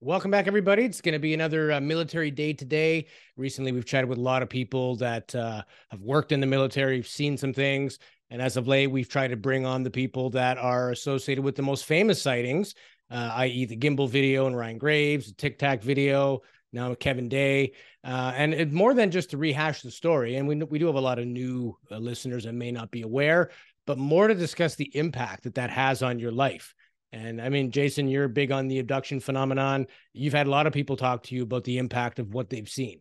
Welcome back, everybody. It's going to be another uh, military day today. Recently, we've chatted with a lot of people that uh, have worked in the military, seen some things. And as of late, we've tried to bring on the people that are associated with the most famous sightings, uh, i.e., the gimbal video and Ryan Graves, the Tic Tac video, now Kevin Day. Uh, and it, more than just to rehash the story, and we, we do have a lot of new uh, listeners that may not be aware, but more to discuss the impact that that has on your life. And I mean, Jason, you're big on the abduction phenomenon. You've had a lot of people talk to you about the impact of what they've seen.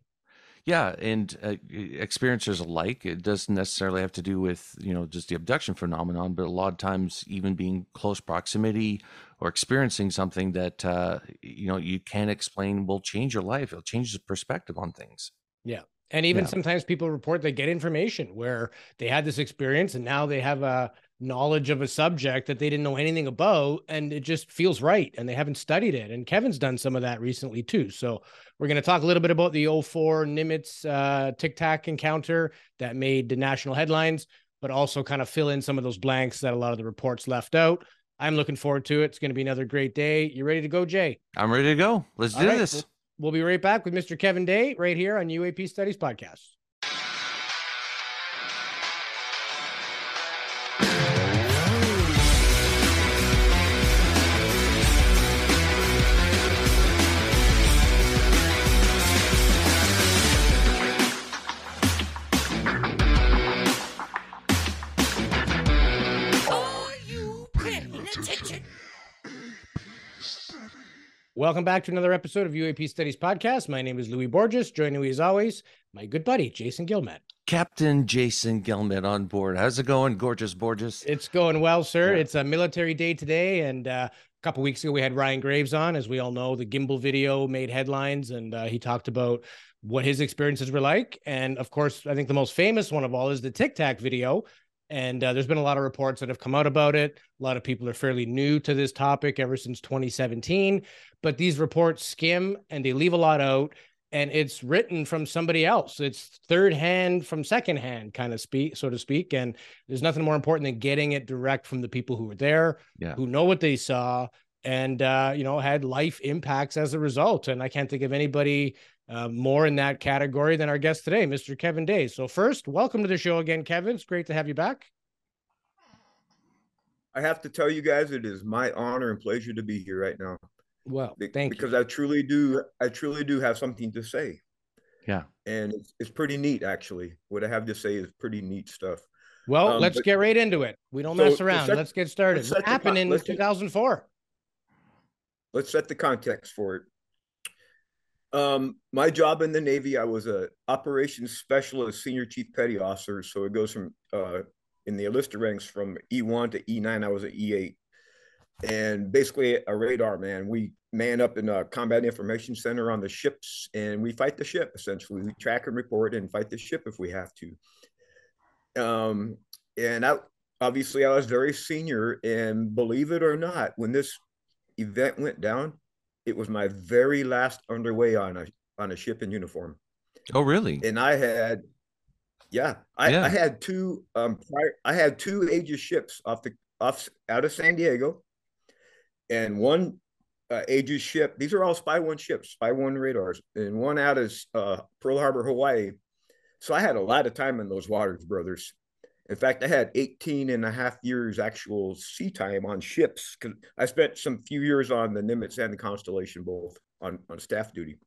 Yeah, and uh, experiencers alike. It doesn't necessarily have to do with you know just the abduction phenomenon, but a lot of times even being close proximity or experiencing something that uh, you know you can't explain will change your life. It'll change the perspective on things. Yeah, and even yeah. sometimes people report they get information where they had this experience and now they have a knowledge of a subject that they didn't know anything about and it just feels right and they haven't studied it and kevin's done some of that recently too. So we're going to talk a little bit about the 04 nimitz uh, tic tac encounter that made the national headlines but also kind of fill in some of those blanks that a lot of the reports left out. I'm looking forward to it. It's going to be another great day. You ready to go jay? I'm ready to go. Let's do right. this. we'll, we'll be right back with mr kevin day right here on uap studies podcast Welcome back to another episode of UAP Studies Podcast. My name is Louis Borges. Joining me as always, my good buddy, Jason Gilmet. Captain Jason Gilmet on board. How's it going, gorgeous Borges? It's going well, sir. Yeah. It's a military day today. And uh, a couple weeks ago, we had Ryan Graves on. As we all know, the gimbal video made headlines, and uh, he talked about what his experiences were like. And of course, I think the most famous one of all is the Tic Tac video and uh, there's been a lot of reports that have come out about it. A lot of people are fairly new to this topic ever since 2017. But these reports skim and they leave a lot out. And it's written from somebody else. It's third hand from second hand, kind of speak, so to speak. And there's nothing more important than getting it direct from the people who were there, yeah. who know what they saw, and uh, you know had life impacts as a result. And I can't think of anybody uh, more in that category than our guest today, Mr. Kevin Day. So, first, welcome to the show again, Kevin. It's great to have you back. I have to tell you guys, it is my honor and pleasure to be here right now. Well, thank because you. I truly do, I truly do have something to say. Yeah, and it's, it's pretty neat, actually. What I have to say is pretty neat stuff. Well, um, let's but, get right into it. We don't so mess around. Set, let's get started. What happened in 2004? Let's set the context for it. Um, my job in the Navy, I was a operations specialist, senior chief petty officer. So it goes from uh, in the enlisted ranks from E1 to E9. I was at E8, and basically a radar man. We man up in a combat information center on the ships, and we fight the ship. Essentially, we track and report and fight the ship if we have to. Um, and I obviously I was very senior, and believe it or not, when this event went down, it was my very last underway on a on a ship in uniform. Oh, really? And I had, yeah, I, yeah. I had two um prior, I had two Aegis ships off the off out of San Diego, and one uh, Aegis ship. These are all Spy One ships, Spy One radars, and one out of uh, Pearl Harbor, Hawaii. So I had a lot of time in those waters, brothers. In fact, I had 18 and a half years actual sea time on ships because I spent some few years on the Nimitz and the Constellation both on, on staff duty.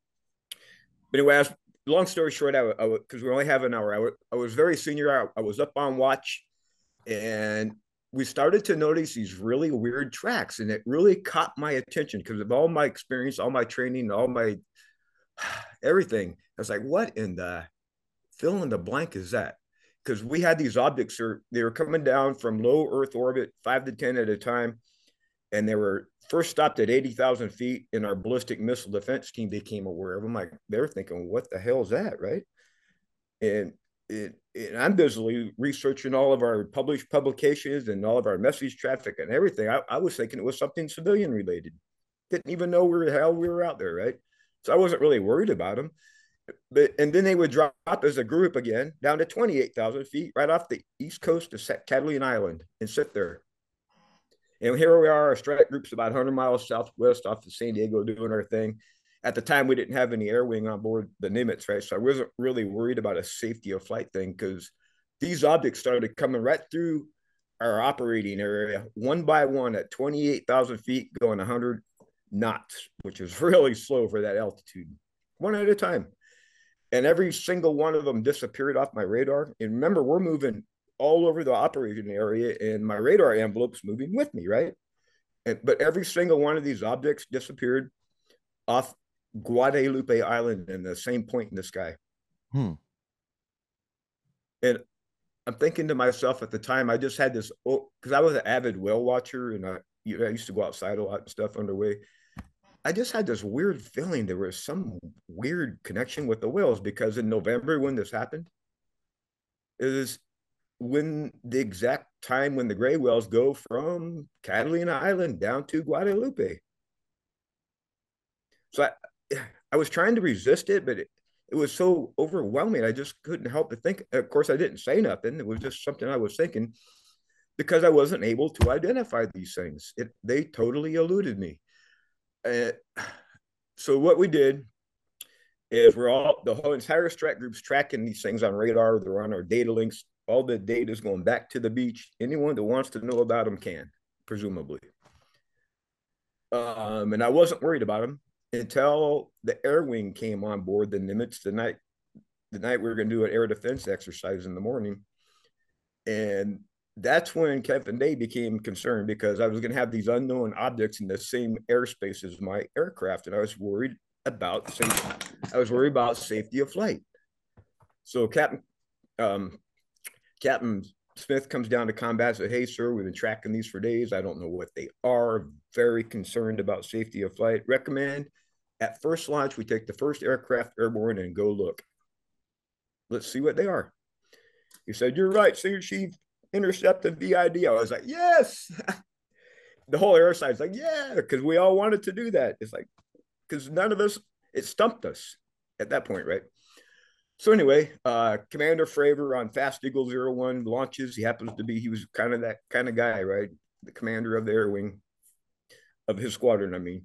But anyway, was, long story short, I because we only have an hour, I, I was very senior. I, I was up on watch and we started to notice these really weird tracks and it really caught my attention because of all my experience, all my training, all my everything. I was like, what in the fill in the blank is that? Because we had these objects or they were coming down from low Earth orbit, five to ten at a time, and they were first stopped at eighty thousand feet. And our ballistic missile defense team became aware of them. Like they were thinking, "What the hell is that?" Right? And it, I'm busily researching all of our published publications and all of our message traffic and everything. I, I was thinking it was something civilian related. Didn't even know where the hell we were out there, right? So I wasn't really worried about them and then they would drop as a group again down to 28,000 feet right off the east coast of Catalina Island and sit there. And here we are, our strike group's about 100 miles southwest off of San Diego doing our thing. At the time, we didn't have any air wing on board the Nimitz, right? So I wasn't really worried about a safety of flight thing because these objects started coming right through our operating area one by one at 28,000 feet going 100 knots, which is really slow for that altitude, one at a time. And every single one of them disappeared off my radar. And remember, we're moving all over the operation area, and my radar envelope's moving with me, right? And, but every single one of these objects disappeared off Guadalupe Island in the same point in the sky. Hmm. And I'm thinking to myself at the time, I just had this because oh, I was an avid whale watcher and I, you know, I used to go outside a lot and stuff underway. I just had this weird feeling there was some weird connection with the whales because in November when this happened, it was when the exact time when the gray whales go from Catalina Island down to Guadalupe. So I, I was trying to resist it, but it, it was so overwhelming. I just couldn't help but think. Of course, I didn't say nothing. It was just something I was thinking because I wasn't able to identify these things. It they totally eluded me. Uh, so what we did is we're all the whole entire strike group's tracking these things on radar. They're on our data links. All the data is going back to the beach. Anyone that wants to know about them can, presumably. Um, and I wasn't worried about them until the air wing came on board the Nimitz the night the night we were going to do an air defense exercise in the morning. And that's when Kevin Day became concerned because I was going to have these unknown objects in the same airspace as my aircraft. And I was worried about safety. I was worried about safety of flight. So Captain um, Captain Smith comes down to combat said, Hey, sir, we've been tracking these for days. I don't know what they are. Very concerned about safety of flight. Recommend at first launch, we take the first aircraft airborne and go look. Let's see what they are. He said, You're right, Senior Chief. Intercept the VID. I was like, Yes. the whole air side's like, Yeah, because we all wanted to do that. It's like, because none of us, it stumped us at that point, right? So anyway, uh, Commander Fravor on Fast Eagle Zero One launches. He happens to be, he was kind of that kind of guy, right? The commander of the air wing of his squadron, I mean.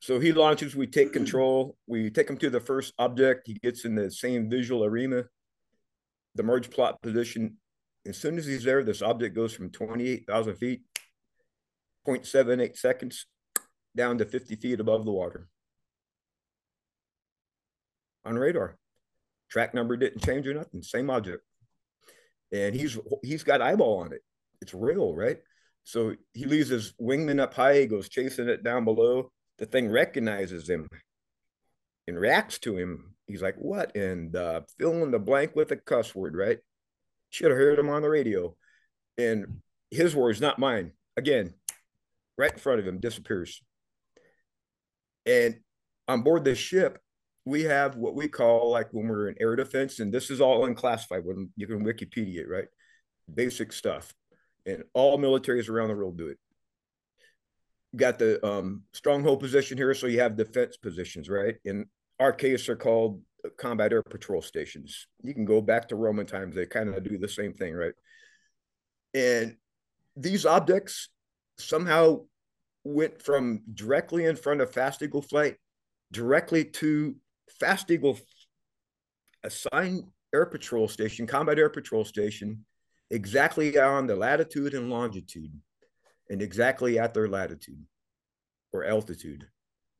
So he launches, we take control, we take him to the first object. He gets in the same visual arena, the merge plot position. As soon as he's there, this object goes from 28,000 feet, 0.78 seconds, down to 50 feet above the water on radar. Track number didn't change or nothing, same object. And he's he's got eyeball on it. It's real, right? So he leaves his wingman up high, he goes chasing it down below the thing recognizes him and reacts to him. He's like, what? And uh, fill in the blank with a cuss word, right? Should have heard him on the radio. And his words, not mine. Again, right in front of him, disappears. And on board the ship, we have what we call like when we're in air defense, and this is all unclassified when you can Wikipedia it, right? Basic stuff. And all militaries around the world do it got the um, stronghold position here, so you have defense positions, right? In our case, are called combat air patrol stations. You can go back to Roman times; they kind of do the same thing, right? And these objects somehow went from directly in front of Fast Eagle flight directly to Fast Eagle assigned air patrol station, combat air patrol station, exactly on the latitude and longitude and exactly at their latitude or altitude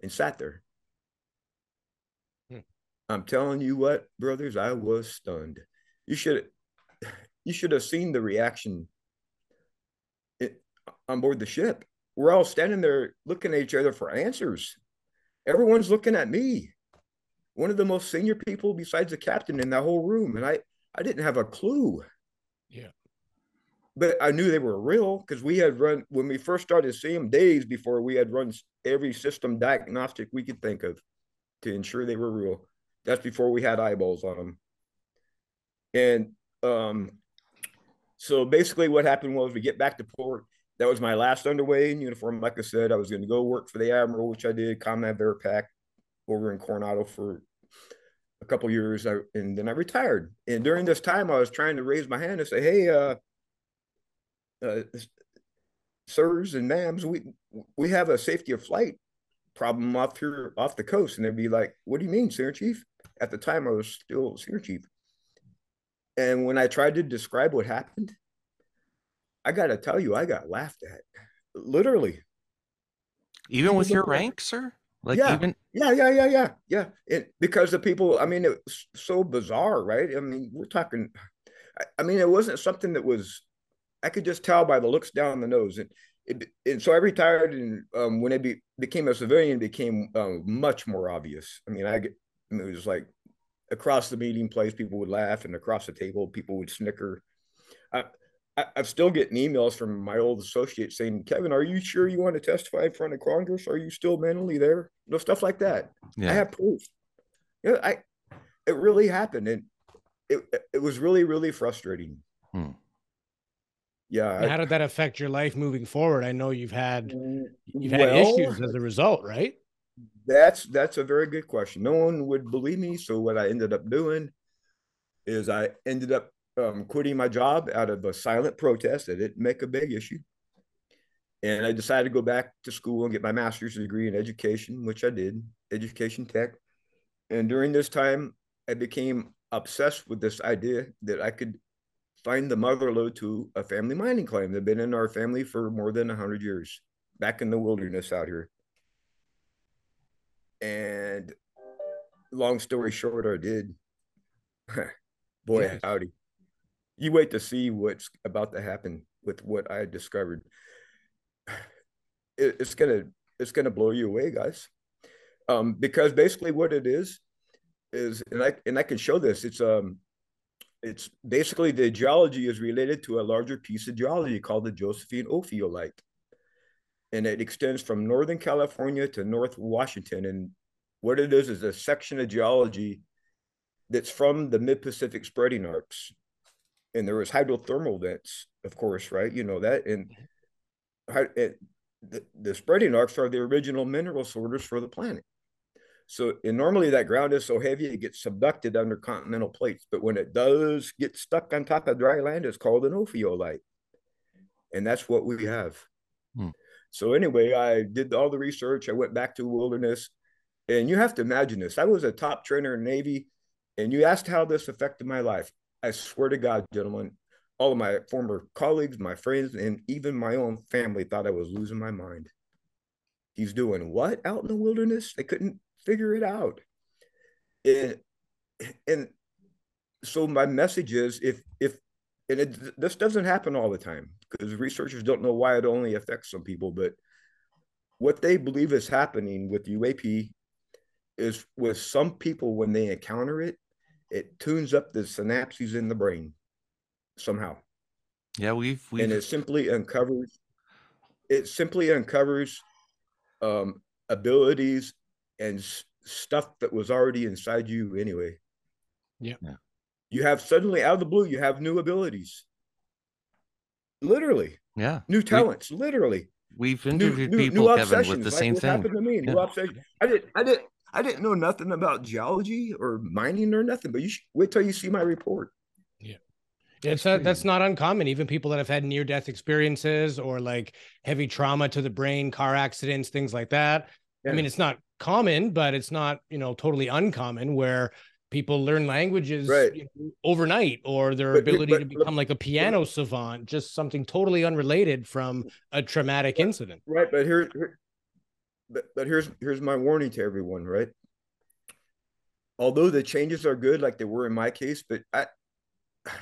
and sat there. I'm telling you what, brothers, I was stunned. You should you should have seen the reaction it, on board the ship. We're all standing there looking at each other for answers. Everyone's looking at me. One of the most senior people besides the captain in that whole room. And I I didn't have a clue. Yeah but I knew they were real because we had run when we first started seeing them days before we had run every system diagnostic we could think of to ensure they were real. That's before we had eyeballs on them. And um, so basically, what happened was we get back to port. That was my last underway in uniform. Like I said, I was going to go work for the admiral, which I did, Combat Veripac, over in Coronado for a couple years, and then I retired. And during this time, I was trying to raise my hand and say, "Hey, uh, uh, sirs and ma'ams, we we have a safety of flight problem off here off the coast. And they'd be like, What do you mean, Senior Chief? At the time I was still Senior Chief. And when I tried to describe what happened, I gotta tell you, I got laughed at. Literally. Even with your rank, sir? Like yeah, even yeah, yeah, yeah, yeah, yeah. It, because the people, I mean, it was so bizarre, right? I mean, we're talking. I, I mean, it wasn't something that was. I could just tell by the looks down the nose, and it, and so I retired, and um, when I be, became a civilian, became um, much more obvious. I mean, I get I mean, it was like across the meeting place, people would laugh, and across the table, people would snicker. I, I, am still getting emails from my old associates saying, Kevin, are you sure you want to testify in front of Congress? Are you still mentally there? You know, stuff like that. Yeah. I have proof. Yeah, I it really happened. And it it was really, really frustrating. Hmm. Yeah. And how did that affect your life moving forward? I know you've had you've had well, issues as a result, right? That's that's a very good question. No one would believe me. So what I ended up doing is I ended up um, quitting my job out of a silent protest. I didn't make a big issue. And I decided to go back to school and get my master's degree in education, which I did, education tech. And during this time, I became obsessed with this idea that I could find the mother lode to a family mining claim that had been in our family for more than 100 years, back in the wilderness out here. And long story short, I did. Boy, yes. howdy you wait to see what's about to happen with what I discovered. It, it's gonna it's gonna blow you away, guys. Um, because basically what it is is, and I and I can show this. It's um, it's basically the geology is related to a larger piece of geology called the Josephine ophiolite, and it extends from northern California to North Washington. And what it is is a section of geology that's from the Mid Pacific spreading arcs and there was hydrothermal vents, of course, right? You know that, and it, the, the spreading arcs are the original mineral sorters for the planet. So, and normally that ground is so heavy it gets subducted under continental plates, but when it does get stuck on top of dry land, it's called an ophiolite, and that's what we have. Hmm. So anyway, I did all the research. I went back to the wilderness, and you have to imagine this. I was a top trainer in Navy, and you asked how this affected my life. I swear to God, gentlemen, all of my former colleagues, my friends, and even my own family thought I was losing my mind. He's doing what out in the wilderness? They couldn't figure it out. And, and so my message is if if and it, this doesn't happen all the time because researchers don't know why it only affects some people, but what they believe is happening with UAP is with some people when they encounter it, it tunes up the synapses in the brain somehow. Yeah, we've, we've... and it simply uncovers it simply uncovers um, abilities and s- stuff that was already inside you anyway. Yeah. yeah. You have suddenly out of the blue, you have new abilities. Literally. Yeah. New talents, we, literally. We've interviewed new, people, new Kevin, with the like same thing. Happened to me. New obsession. I did I did I didn't know nothing about geology or mining or nothing, but you should wait till you see my report. Yeah. It's that's, that's not uncommon. Even people that have had near death experiences or like heavy trauma to the brain, car accidents, things like that. Yeah. I mean, it's not common, but it's not, you know, totally uncommon where people learn languages right. you know, overnight or their but, ability but, to become like a piano savant, just something totally unrelated from a traumatic incident. Right. But here, here but but here's here's my warning to everyone, right? Although the changes are good, like they were in my case, but I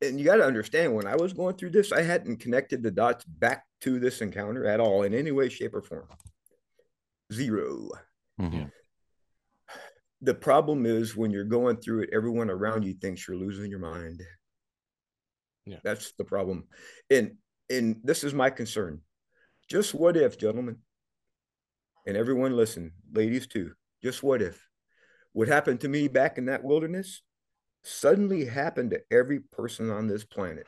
and you got to understand when I was going through this, I hadn't connected the dots back to this encounter at all in any way, shape, or form. 0 mm-hmm. The problem is when you're going through it, everyone around you thinks you're losing your mind. Yeah. That's the problem. And and this is my concern. Just what if, gentlemen, and everyone listen, ladies too. Just what if? What happened to me back in that wilderness suddenly happened to every person on this planet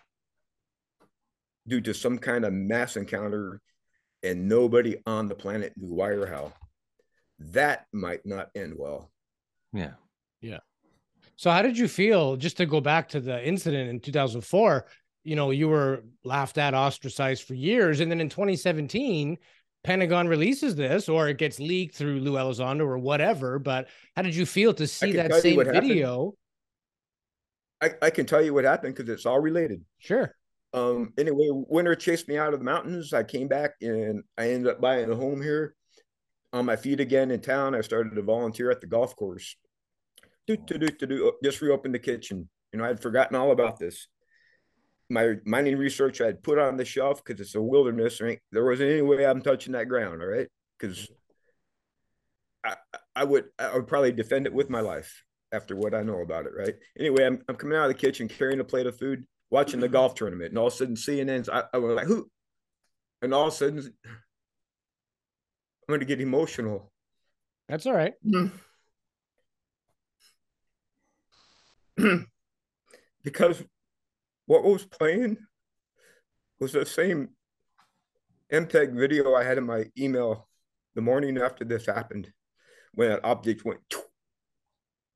due to some kind of mass encounter and nobody on the planet knew why or how. That might not end well. Yeah. Yeah. So how did you feel just to go back to the incident in 2004? you know, you were laughed at, ostracized for years. And then in 2017, Pentagon releases this or it gets leaked through Lou Elizondo or whatever. But how did you feel to see that same video? I, I, can tell you what happened because it's all related. Sure. Um, anyway, winter chased me out of the mountains. I came back and I ended up buying a home here on my feet again in town. I started to volunteer at the golf course. Do, do, do, do, do, oh, just reopened the kitchen. You know, I'd forgotten all about this my mining research I'd put on the shelf because it's a wilderness. There, there wasn't any way I'm touching that ground. All right, because mm-hmm. I, I would I would probably defend it with my life after what I know about it. Right. Anyway, I'm I'm coming out of the kitchen carrying a plate of food, watching the mm-hmm. golf tournament, and all of a sudden CNN's I, I was like who, and all of a sudden I'm going to get emotional. That's all right. Mm-hmm. because what was playing was the same MTEG video I had in my email the morning after this happened when that object went.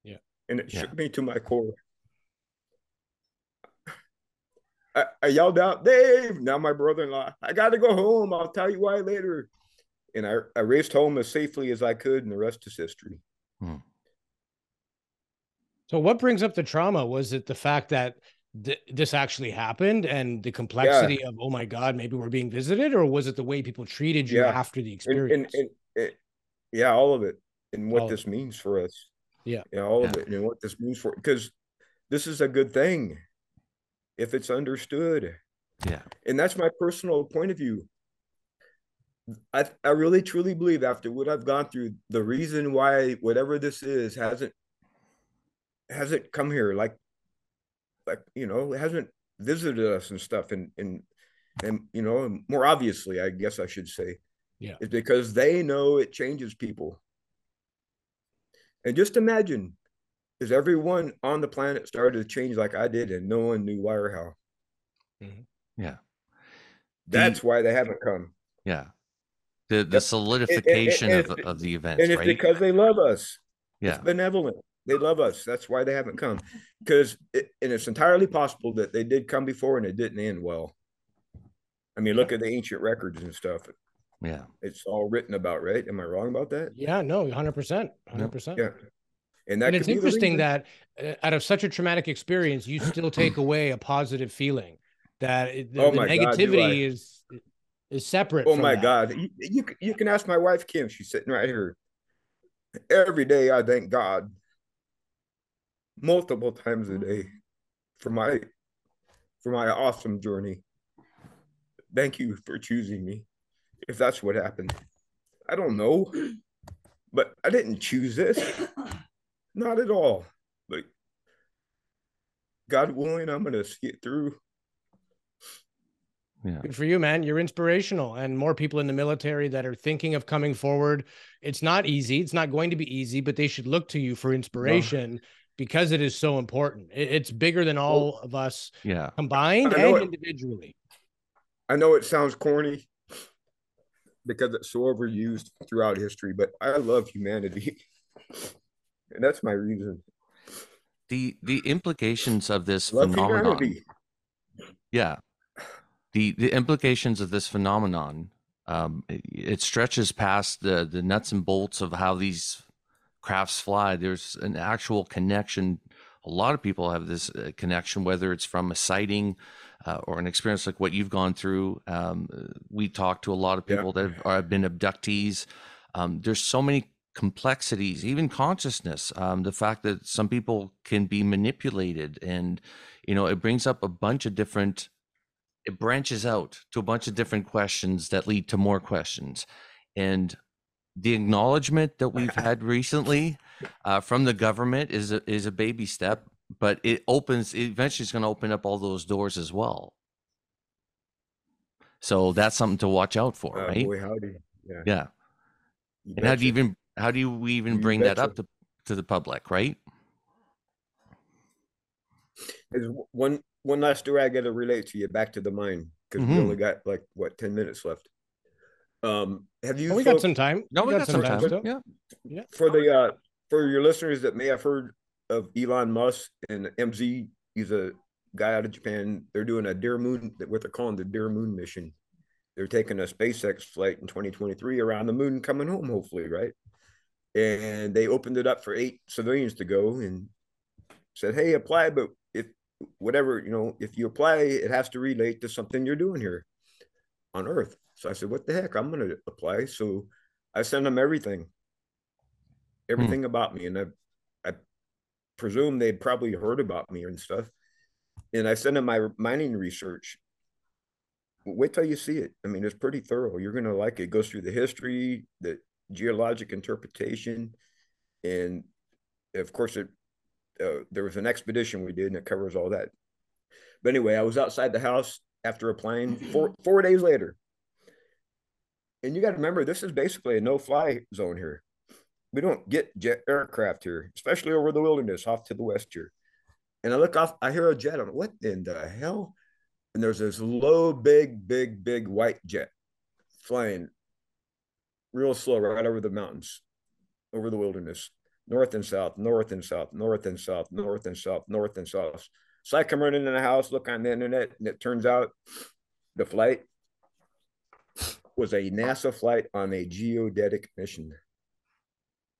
Yeah. And it yeah. shook me to my core. I, I yelled out, Dave, now my brother in law, I got to go home. I'll tell you why later. And I, I raced home as safely as I could, and the rest is history. Hmm. So, what brings up the trauma? Was it the fact that th- this actually happened and the complexity yeah. of oh my god maybe we're being visited? Or was it the way people treated you yeah. after the experience and, and, and, yeah all of it and what all this means for us. Yeah. Yeah all of it and what this means for because this is a good thing if it's understood. Yeah. And that's my personal point of view. I, I really truly believe after what I've gone through, the reason why whatever this is hasn't hasn't come here like like you know hasn't visited us and stuff and and and you know more obviously i guess i should say yeah. is because they know it changes people. And just imagine is everyone on the planet started to change like i did and no one knew why or how? Mm-hmm. yeah. That's the, why they haven't come. Yeah. The the solidification and, and, and, of, of the event and it's right? because they love us. Yeah. it's benevolent they love us. That's why they haven't come. Because it, and it's entirely possible that they did come before and it didn't end well. I mean, look at the ancient records and stuff. Yeah. It's all written about, right? Am I wrong about that? Yeah, no, 100%. 100%. Yeah. And, that and it's interesting that uh, out of such a traumatic experience, you still take away a positive feeling that the, oh the negativity God, is is separate. Oh my that. God. You, you, you can ask my wife, Kim. She's sitting right here. Every day I thank God multiple times a mm-hmm. day for my for my awesome journey. Thank you for choosing me. If that's what happened. I don't know. But I didn't choose this. Not at all. But God willing, I'm gonna see it through. Yeah. Good for you, man. You're inspirational, and more people in the military that are thinking of coming forward. It's not easy. It's not going to be easy, but they should look to you for inspiration. No because it is so important. It, it's bigger than all well, of us yeah. combined and it, individually. I know it sounds corny because it's so overused throughout history, but I love humanity. and that's my reason. The the implications of this love phenomenon. Humanity. Yeah. The the implications of this phenomenon um, it, it stretches past the the nuts and bolts of how these crafts fly there's an actual connection. A lot of people have this uh, connection whether it's from a sighting uh, or an experience like what you've gone through. Um, we talk to a lot of people yeah. that have, have, been abductees. Um, there's so many complexities even consciousness um, the fact that some people can be manipulated and you know it brings up a bunch of different it branches out to a bunch of different questions that lead to more questions. And the acknowledgement that we've had recently uh, from the government is a, is a baby step, but it opens. It eventually, is going to open up all those doors as well. So that's something to watch out for, uh, right? Boy, howdy. Yeah. yeah. and how do you even how do we even bring that up to, to the public, right? There's one one last story I got to relate to you back to the mine because mm-hmm. we only got like what ten minutes left. Um, have you? Oh, we folks, got some time. No, we, we got, got, some time. time yeah, yeah. For the uh, for your listeners that may have heard of Elon Musk and MZ, he's a guy out of Japan. They're doing a Dear Moon, what they're calling the Dear Moon mission. They're taking a SpaceX flight in 2023 around the moon, coming home, hopefully, right? And they opened it up for eight civilians to go and said, "Hey, apply, but if whatever you know, if you apply, it has to relate to something you're doing here on Earth." So I said, "What the heck? I'm going to apply." So I sent them everything, everything hmm. about me, and I, I presume they'd probably heard about me and stuff. And I sent them my mining research. Wait till you see it. I mean, it's pretty thorough. You're going to like it. it. Goes through the history, the geologic interpretation, and of course, it. Uh, there was an expedition we did, and it covers all that. But anyway, I was outside the house after applying four four days later and you got to remember this is basically a no-fly zone here. We don't get jet aircraft here, especially over the wilderness off to the west here. And I look off, I hear a jet. on what in the hell? And there's this low, big, big, big white jet flying real slow right over the mountains, over the wilderness, north and south, north and south, north and south, north and south, north and south. So I come running in the house, look on the internet, and it turns out the flight was a NASA flight on a geodetic mission.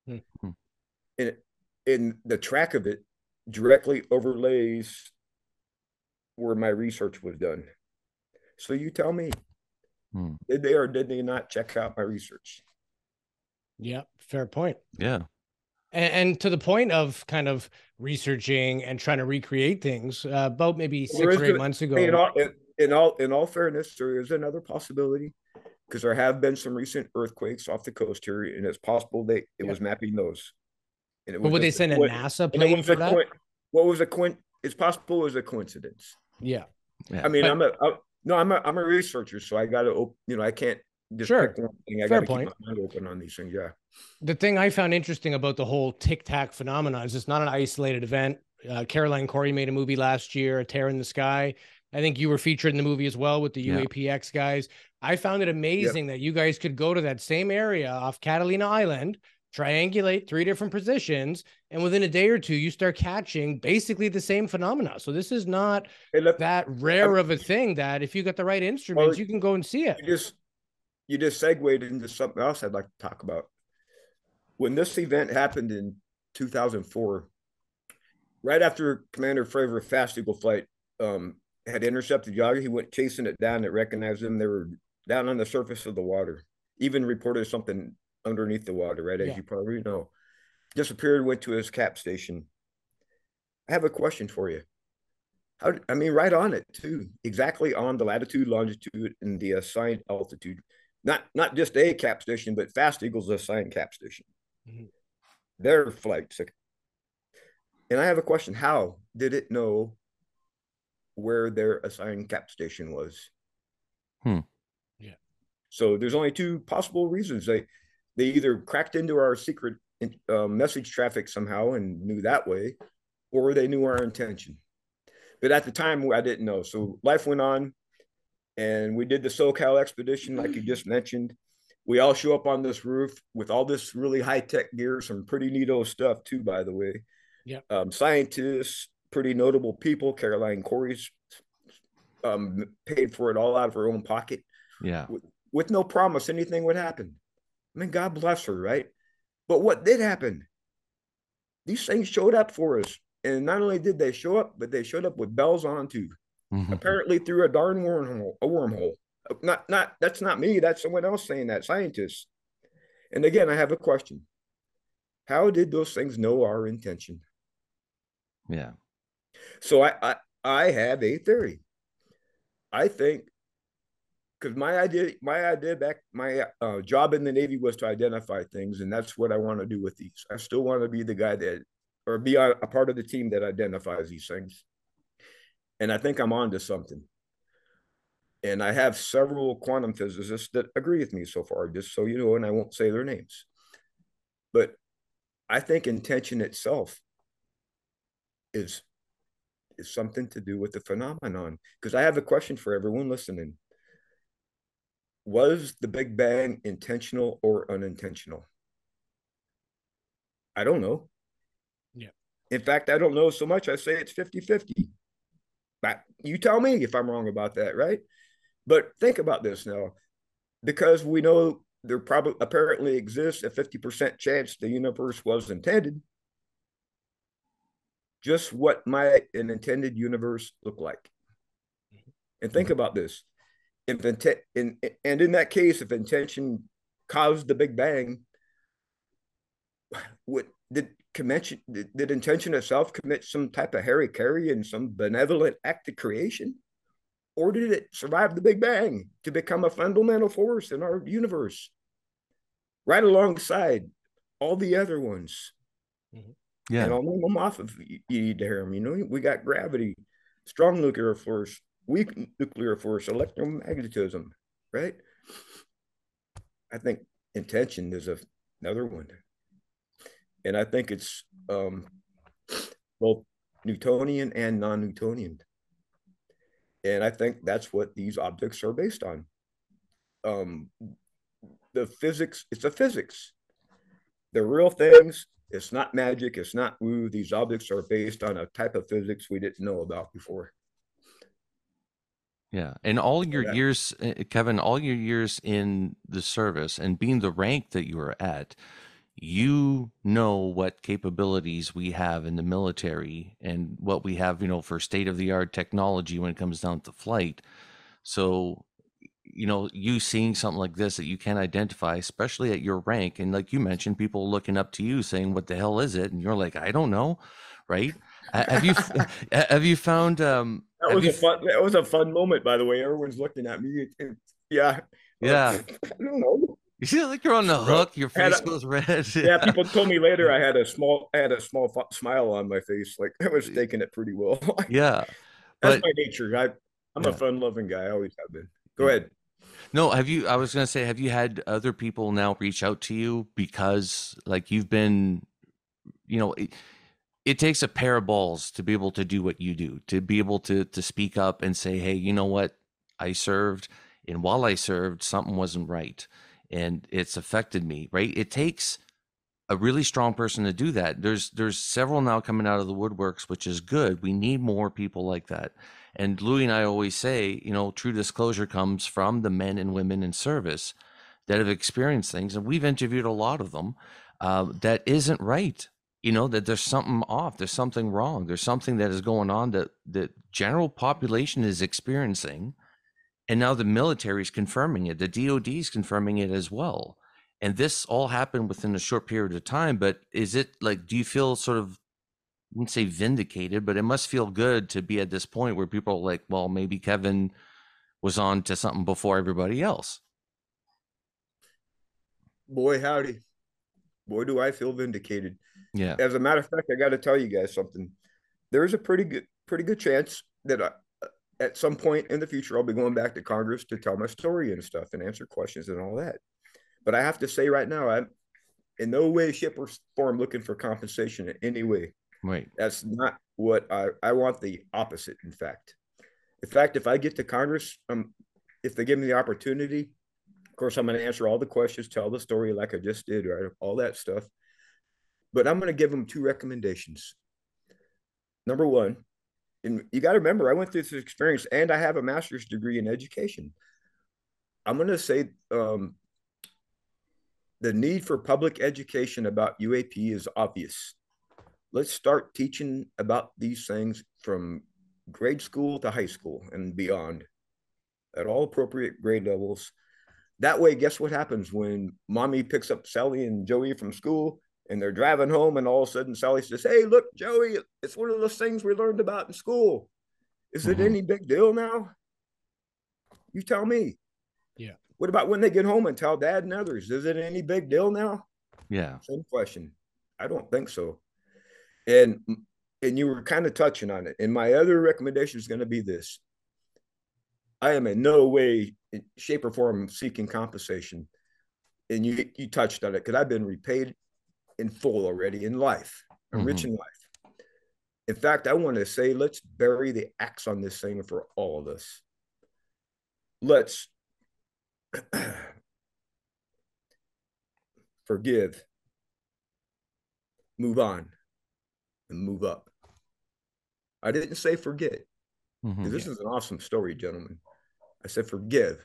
Mm-hmm. And, and the track of it directly overlays where my research was done. So you tell me, hmm. did they or did they not check out my research? Yeah, fair point. Yeah. And, and to the point of kind of researching and trying to recreate things, uh, about maybe six or eight months ago. In all, in all, in all fairness, there is another possibility because there have been some recent earthquakes off the coast here, and it's possible they it yeah. was mapping those. And it was but would they send a, a NASA plane for that? what was a coin? It's possible it was a coincidence. Yeah. yeah. I mean, but, I'm a I, no, I'm a I'm a researcher, so I got to you know I can't just sure. pick one thing. I got to keep my mind open on these things. Yeah. The thing I found interesting about the whole tic tac phenomenon is it's not an isolated event. Uh, Caroline Cory made a movie last year, A Tear in the Sky. I think you were featured in the movie as well with the yeah. UAPX guys. I found it amazing yep. that you guys could go to that same area off Catalina Island, triangulate three different positions, and within a day or two, you start catching basically the same phenomena. So this is not hey, look, that rare I, of a thing that if you got the right instruments, well, you can go and see it. You just you just segued into something else I'd like to talk about. When this event happened in 2004, right after Commander Fravor Fast Eagle flight um, had intercepted Yager, he went chasing it down. It recognized them. They were down on the surface of the water. Even reported something underneath the water, right? As yeah. you probably know. Disappeared, went to his cap station. I have a question for you. How, I mean, right on it too, exactly on the latitude, longitude, and the assigned altitude. Not not just a cap station, but Fast Eagle's assigned cap station. Mm-hmm. Their flights. And I have a question: How did it know where their assigned cap station was? Hmm. So there's only two possible reasons. They they either cracked into our secret uh, message traffic somehow and knew that way, or they knew our intention. But at the time, I didn't know. So life went on, and we did the SoCal expedition, like you just mentioned. We all show up on this roof with all this really high tech gear, some pretty neato stuff too, by the way. Yeah. Um, scientists, pretty notable people. Caroline Cory's um, paid for it all out of her own pocket. Yeah with no promise anything would happen. I mean, God bless her, right? But what did happen? These things showed up for us. And not only did they show up, but they showed up with bells on too. Mm-hmm. Apparently through a darn wormhole, a wormhole. Not not that's not me, that's someone else saying that, scientists. And again, I have a question. How did those things know our intention? Yeah. So I I, I have a theory. I think because my idea my idea back my uh, job in the navy was to identify things and that's what i want to do with these. I still want to be the guy that or be a, a, part of the team that identifies these things. And i think i'm on to something. And i have several quantum physicists that agree with me so far just so you know and i won't say their names. But i think intention itself is is something to do with the phenomenon. Because i have a question for everyone listening was the Big Bang intentional or unintentional? I don't know. Yeah. In fact, I don't know so much. I say it's 50 50. But You tell me if I'm wrong about that, right? But think about this now, because we know there probably apparently exists a 50% chance the universe was intended. Just what might an intended universe look like? And think mm-hmm. about this. If intent in, and in that case, if intention caused the Big Bang, what did convention did, did intention itself commit some type of hara-kiri and some benevolent act of creation? Or did it survive the Big Bang to become a fundamental force in our universe? Right alongside all the other ones. Mm-hmm. Yeah. And I'll name them off if you need to hear them. You know, we got gravity, strong nuclear force, weak nuclear force, electromagnetism, right? I think intention is a, another one. And I think it's um, both Newtonian and non Newtonian. And I think that's what these objects are based on. Um, the physics, it's a physics. The real things, it's not magic, it's not woo. These objects are based on a type of physics we didn't know about before. Yeah. And all your yeah. years, eh, Kevin, all your years in the service and being the rank that you are at, you know what capabilities we have in the military and what we have, you know, for state of the art technology when it comes down to flight. So, you know, you seeing something like this that you can't identify, especially at your rank, and like you mentioned, people looking up to you saying, "What the hell is it?" And you're like, "I don't know," right? have you have you found? Um, that was a fun. That was a fun moment, by the way. Everyone's looking at me. Yeah. Yeah. I don't know. You feel like you're on the hook. Your face a, goes red. yeah, people told me later I had a small, I had a small smile on my face. Like I was taking it pretty well. yeah, that's but, my nature. I, I'm yeah. a fun-loving guy. I always have been. Go yeah. ahead. No, have you? I was gonna say, have you had other people now reach out to you because, like, you've been, you know, it, takes a pair of balls to be able to do what you do, to be able to to speak up and say, hey, you know what, I served, and while I served, something wasn't right and it's affected me right? It takes a really strong person to do that. There's there's several now coming out of the woodworks which is good. We need more people like that. And Louie and i always say you know true disclosure comes from the men and women in service that have experienced things and we've interviewed a lot of them uh, that isn't right you know that there's something off there's something wrong there's something that is going on that the general population is experiencing and now the military is confirming it. The DoD is confirming it as well. And this all happened within a short period of time. But is it like, do you feel sort of, I wouldn't say vindicated, but it must feel good to be at this point where people are like, well, maybe Kevin was on to something before everybody else. Boy, howdy. Boy, do I feel vindicated. Yeah. As a matter of fact, I got to tell you guys something. There's a pretty good, pretty good chance that I, at some point in the future, I'll be going back to Congress to tell my story and stuff and answer questions and all that. But I have to say right now, I'm in no way, shape, or form looking for compensation in any way. Right. That's not what I, I want the opposite, in fact. In fact, if I get to Congress, um, if they give me the opportunity, of course, I'm going to answer all the questions, tell the story like I just did, right? All that stuff. But I'm going to give them two recommendations. Number one, and you got to remember, I went through this experience and I have a master's degree in education. I'm going to say um, the need for public education about UAP is obvious. Let's start teaching about these things from grade school to high school and beyond at all appropriate grade levels. That way, guess what happens when mommy picks up Sally and Joey from school and they're driving home, and all of a sudden Sally says, "Hey, look, Joey, it's one of those things we learned about in school. Is mm-hmm. it any big deal now? You tell me." Yeah. What about when they get home and tell dad and others? Is it any big deal now? Yeah. Same question. I don't think so. And and you were kind of touching on it. And my other recommendation is going to be this. I am in no way, shape, or form seeking compensation. And you you touched on it because I've been repaid in full already in life. Mm-hmm. rich in life. In fact, I want to say let's bury the axe on this thing for all of us. Let's forgive, move on, and move up. I didn't say forget. Mm-hmm. This is an awesome story, gentlemen. I said, forgive,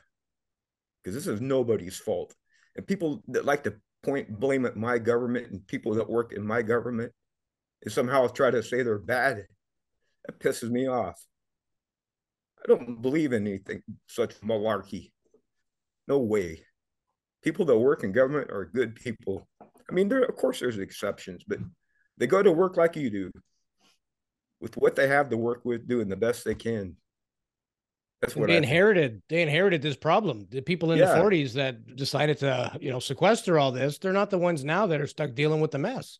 because this is nobody's fault. And people that like to point blame at my government and people that work in my government and somehow try to say they're bad, that pisses me off. I don't believe in anything such malarkey. No way. People that work in government are good people. I mean, there of course there's exceptions, but they go to work like you do, with what they have to work with, doing the best they can. That's what they I inherited. Think. They inherited this problem. The people in yeah. the 40s that decided to, you know, sequester all this, they're not the ones now that are stuck dealing with the mess.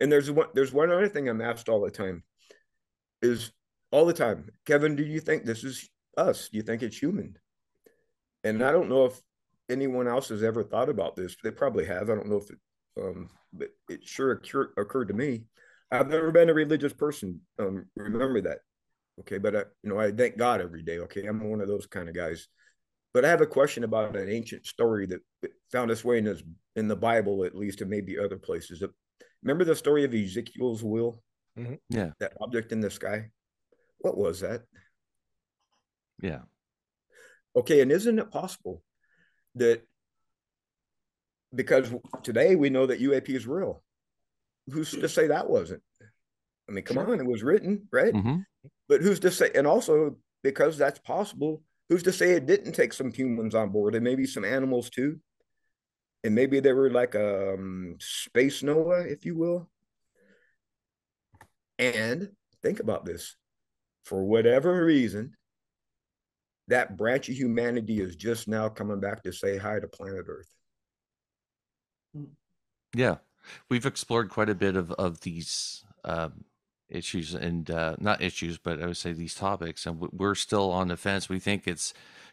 And there's one there's one other thing I'm asked all the time is all the time, Kevin, do you think this is us? Do you think it's human? And I don't know if anyone else has ever thought about this. They probably have. I don't know if it, um, but it sure occurred, occurred to me. I've never been a religious person. Um, remember that. Okay. But I, you know, I thank God every day. Okay. I'm one of those kind of guys. But I have a question about an ancient story that found its way in this, in the Bible, at least, and maybe other places. Remember the story of Ezekiel's wheel? Mm-hmm. Yeah. That object in the sky. What was that? Yeah. Okay. And isn't it possible that because today we know that UAP is real? Who's to say that wasn't? I mean, come sure. on, it was written, right? Mm-hmm. But who's to say? And also, because that's possible, who's to say it didn't take some humans on board and maybe some animals too? And maybe they were like a um, space Noah, if you will. And think about this for whatever reason, that branch of humanity is just now coming back to say hi to planet Earth. Yeah, we've explored quite a bit of of these um, issues and uh, not issues, but I would say these topics, and we're still on the fence. We think it's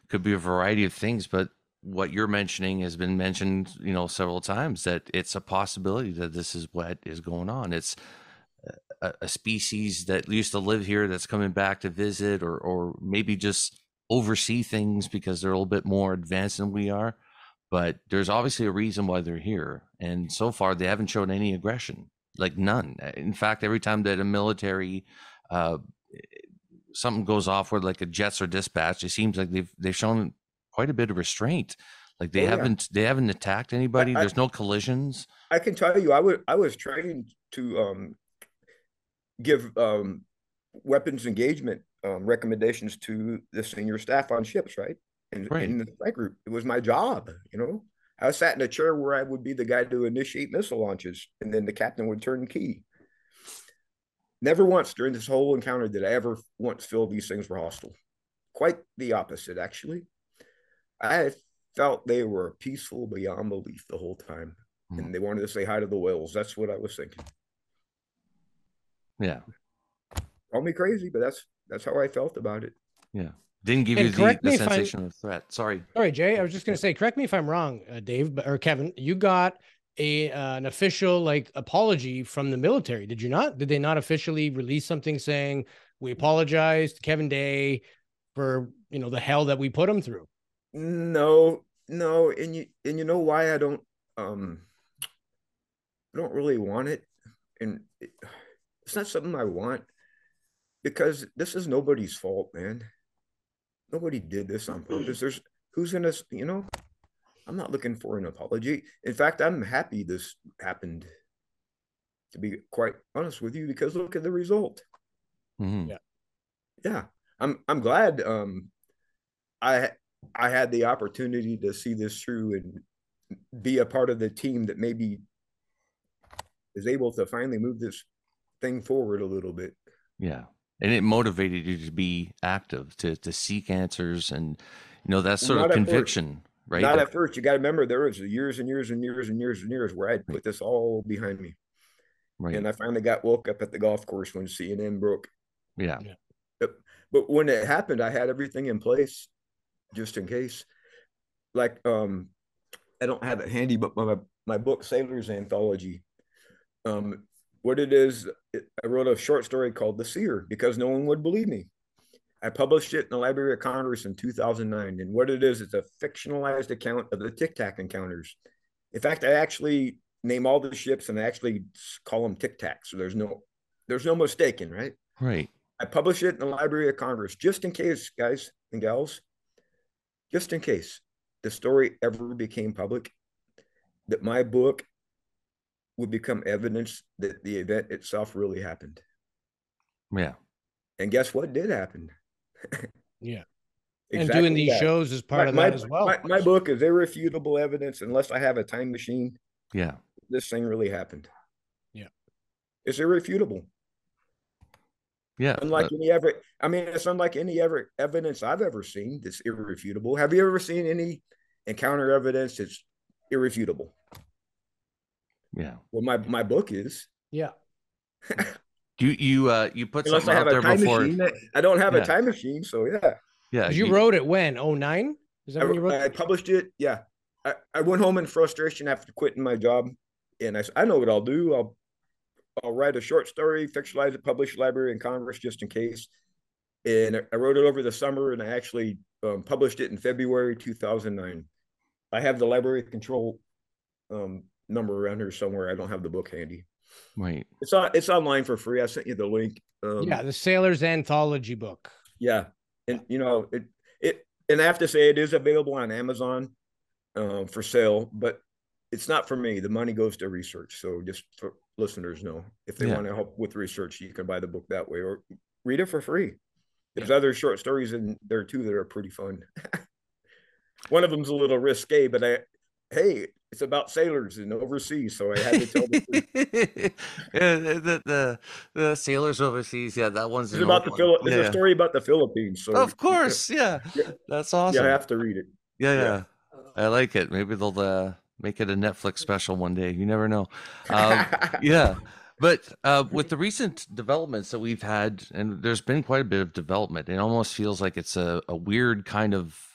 could be a variety of things, but what you're mentioning has been mentioned, you know, several times that it's a possibility that this is what is going on. It's a, a, species that used to live here that's coming back to visit or or maybe just oversee things because they're a little bit more advanced than we are but there's obviously a reason why they're here and so far they haven't shown any aggression like none in fact every time that a military uh, something goes off where like a jets are dispatched it seems like they've they've shown quite a bit of restraint like they oh, haven't they haven't attacked anybody I, there's no collisions i can tell you i was i was trained to um give um, weapons engagement um, recommendations to the senior staff on ships, right? In, right. in the flight group, it was my job. You know, I sat in a chair where I would be the guy to initiate missile launches, and then the captain would turn key. Never once during this whole encounter did I ever once feel these things were hostile. Quite the opposite, actually. I felt they were peaceful beyond belief the whole time, mm. and they wanted to say hi to the whales. That's what I was thinking. Yeah. Call me crazy, but that's that's how I felt about it. Yeah. Didn't give and you the, the sensation of threat. Sorry. Sorry, Jay. I was just going to say, correct me if I'm wrong, uh, Dave or Kevin. You got a uh, an official like apology from the military, did you not? Did they not officially release something saying we apologize to Kevin Day for you know the hell that we put him through? No, no, and you and you know why I don't um I don't really want it, and it, it's not something I want because this is nobody's fault, man. Nobody did this on purpose. There's who's gonna, you know, I'm not looking for an apology. In fact, I'm happy this happened. To be quite honest with you, because look at the result. Mm-hmm. Yeah, yeah. I'm I'm glad. Um, I I had the opportunity to see this through and be a part of the team that maybe is able to finally move this thing forward a little bit. Yeah. And it motivated you to be active, to to seek answers and you know that sort Not of conviction, right? Not at first. You got to remember there was years and years and years and years and years where I'd put this all behind me. Right. And I finally got woke up at the golf course when CNN broke. Yeah. But, but when it happened, I had everything in place just in case. Like um I don't have it handy, but my my book Sailors Anthology um what it is, I wrote a short story called The Seer because no one would believe me. I published it in the Library of Congress in 2009. And what it is, it's a fictionalized account of the Tic Tac encounters. In fact, I actually name all the ships and I actually call them Tic Tacs. So there's no, there's no mistaking, right? Right. I published it in the Library of Congress just in case, guys and gals, just in case the story ever became public, that my book would become evidence that the event itself really happened. Yeah. And guess what did happen? yeah. Exactly and doing these that. shows is part my, of that my, as well. My, my, book is irrefutable evidence unless I have a time machine. Yeah. This thing really happened. Yeah. It's irrefutable. Yeah. Unlike but... any ever, I mean, it's unlike any ever evidence I've ever seen that's irrefutable. Have you ever seen any encounter evidence that's irrefutable? Yeah. Well, my my book is. Yeah. you you uh you put Unless something out there before. Machine, I don't have yeah. a time machine, so yeah. Yeah. You, you wrote it when? Oh nine? Is that I, when you wrote? I published it. Yeah. I, I went home in frustration after quitting my job, and I said, I know what I'll do. I'll I'll write a short story, fictionalize it, publish Library in Congress just in case. And I wrote it over the summer, and I actually um, published it in February 2009. I have the library control um, number around here somewhere. I don't have the book handy. Right. It's on. It's online for free. I sent you the link. Um, yeah, the Sailor's Anthology book. Yeah, and you know it. It and I have to say it is available on Amazon uh, for sale, but it's not for me. The money goes to research. So just for listeners know, if they yeah. want to help with research, you can buy the book that way or read it for free. There's yeah. other short stories in there too that are pretty fun. One of them's a little risque, but I, hey, it's about sailors and overseas, so I had to tell the yeah, the, the, the sailors overseas. Yeah, that one's it's about the Phil- It's yeah. a story about the Philippines. So of course, yeah, yeah. that's awesome. Yeah, I have to read it. Yeah, yeah, I like it. Maybe they'll uh, make it a Netflix special one day. You never know. Um, yeah. But uh, with the recent developments that we've had, and there's been quite a bit of development, it almost feels like it's a, a weird kind of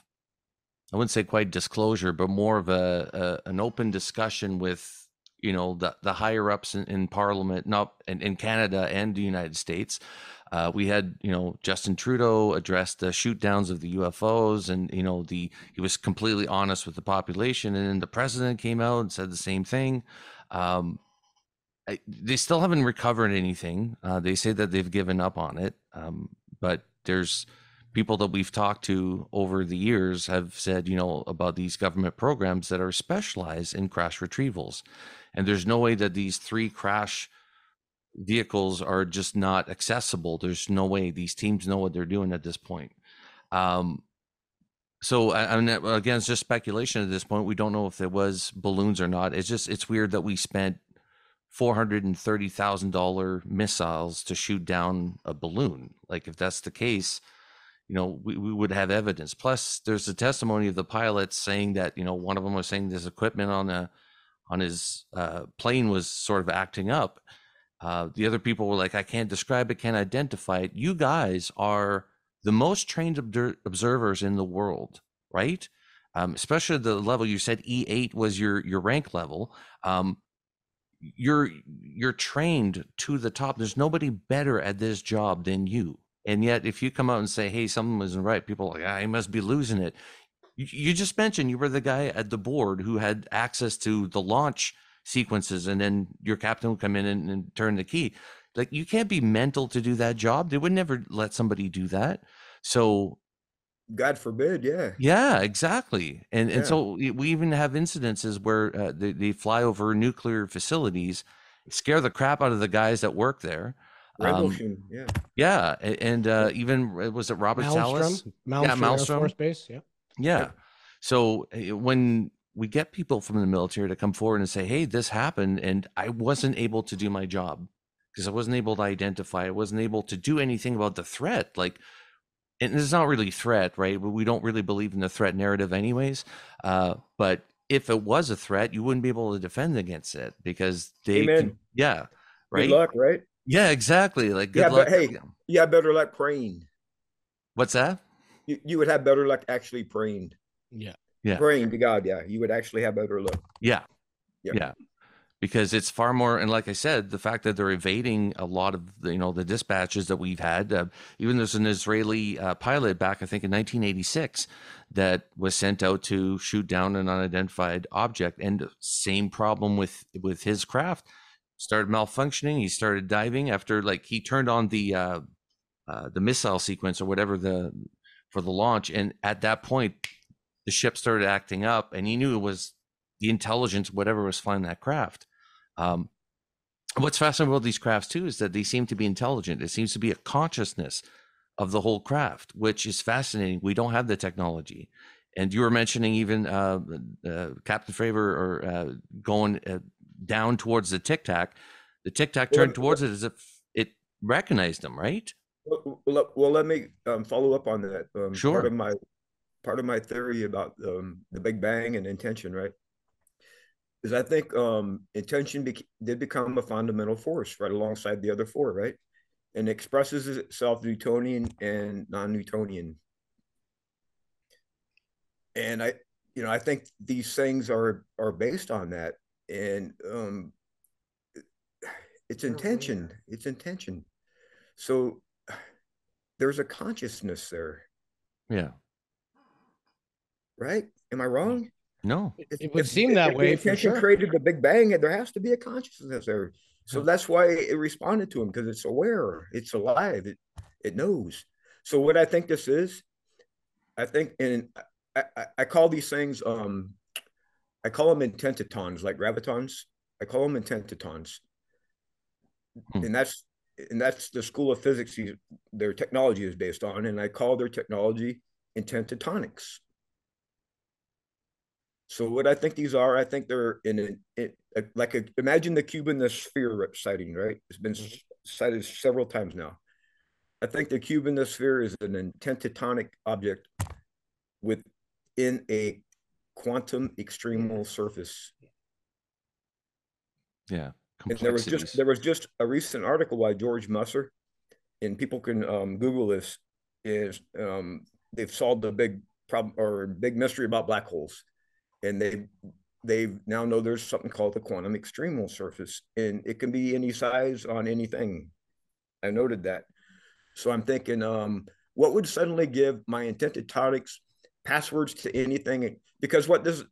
I wouldn't say quite disclosure, but more of a, a an open discussion with you know the the higher ups in, in Parliament, not in, in, Canada and the United States. Uh, we had you know Justin Trudeau address the shoot downs of the UFOs, and you know the he was completely honest with the population, and then the president came out and said the same thing. Um, I, they still haven't recovered anything. Uh, they say that they've given up on it, um, but there's people that we've talked to over the years have said, you know, about these government programs that are specialized in crash retrievals. And there's no way that these three crash vehicles are just not accessible. There's no way these teams know what they're doing at this point. Um, so I, mean, again, it's just speculation at this point. We don't know if there was balloons or not. It's just it's weird that we spent four hundred and thirty thousand dollar missiles to shoot down a balloon. Like if that's the case, you know, we, we would have evidence. Plus, there's the testimony of the pilots saying that, you know, one of them was saying this equipment on the on his uh, plane was sort of acting up. Uh, the other people were like, I can't describe it, can't identify it. You guys are the most trained ob- observers in the world, right? Um, especially the level you said E8 was your your rank level. Um, you're you're trained to the top. There's nobody better at this job than you. And yet, if you come out and say, "Hey, something wasn't right," people are like, "I ah, must be losing it." You, you just mentioned you were the guy at the board who had access to the launch sequences, and then your captain would come in and, and turn the key. Like you can't be mental to do that job. They would never let somebody do that. So God forbid, yeah. Yeah, exactly. And yeah. and so we even have incidences where uh, they, they fly over nuclear facilities, scare the crap out of the guys that work there. Um, yeah. Yeah, and uh, even was it Robert Salas? Malmstrom, yeah, Malmstrom. Air Force Base. Yeah. Yeah. So eh, when we get people from the military to come forward and say, "Hey, this happened, and I wasn't able to do my job because I wasn't able to identify, I wasn't able to do anything about the threat." Like, and it's not really threat, right? We don't really believe in the threat narrative, anyways. Uh, but if it was a threat, you wouldn't be able to defend against it because they, can, yeah, right. Good luck, right? Yeah, exactly. Like good yeah, luck. But hey, you have better luck praying. What's that? You, you would have better luck actually praying. Yeah. Yeah. Praying to God. Yeah. You would actually have better luck. Yeah. Yeah. yeah. Because it's far more, and like I said, the fact that they're evading a lot of the, you know the dispatches that we've had. Uh, even there's an Israeli uh, pilot back, I think, in 1986, that was sent out to shoot down an unidentified object, and same problem with with his craft started malfunctioning. He started diving after like he turned on the uh, uh, the missile sequence or whatever the for the launch. And at that point, the ship started acting up, and he knew it was the intelligence, whatever was flying that craft. Um, what's fascinating about these crafts too is that they seem to be intelligent. It seems to be a consciousness of the whole craft, which is fascinating. We don't have the technology. And you were mentioning even uh, uh, Captain Fravor or uh, going uh, down towards the tic tac. The tic tac turned towards it as if it recognized them, right? Well, well, well let me um, follow up on that. Um, sure. Part of my part of my theory about um, the Big Bang and intention, right? Is I think um, intention be- did become a fundamental force right alongside the other four, right? And expresses itself Newtonian and non-Newtonian. And I, you know, I think these things are are based on that, and um, it's intention. It's intention. So there's a consciousness there. Yeah. Right? Am I wrong? No. If, it would if, seem if, that way. The sure. created the Big Bang, and there has to be a consciousness there. So that's why it responded to him because it's aware, it's alive, it it knows. So what I think this is, I think, and I, I, I call these things, um, I call them intentatons, like gravitons. I call them intentatons, hmm. and that's and that's the school of physics their technology is based on and i call their technology intentitonics so what i think these are i think they're in a, a like a, imagine the cube in the sphere sighting right it's been mm-hmm. cited several times now i think the cube in the sphere is an intentatonic object within a quantum extremal surface. Yeah. And there was just there was just a recent article by George Musser, and people can um, Google this. Is um, they've solved the big problem or big mystery about black holes, and they they now know there's something called the quantum extremal surface, and it can be any size on anything. I noted that, so I'm thinking, um, what would suddenly give my intentitonics passwords to anything? Because what this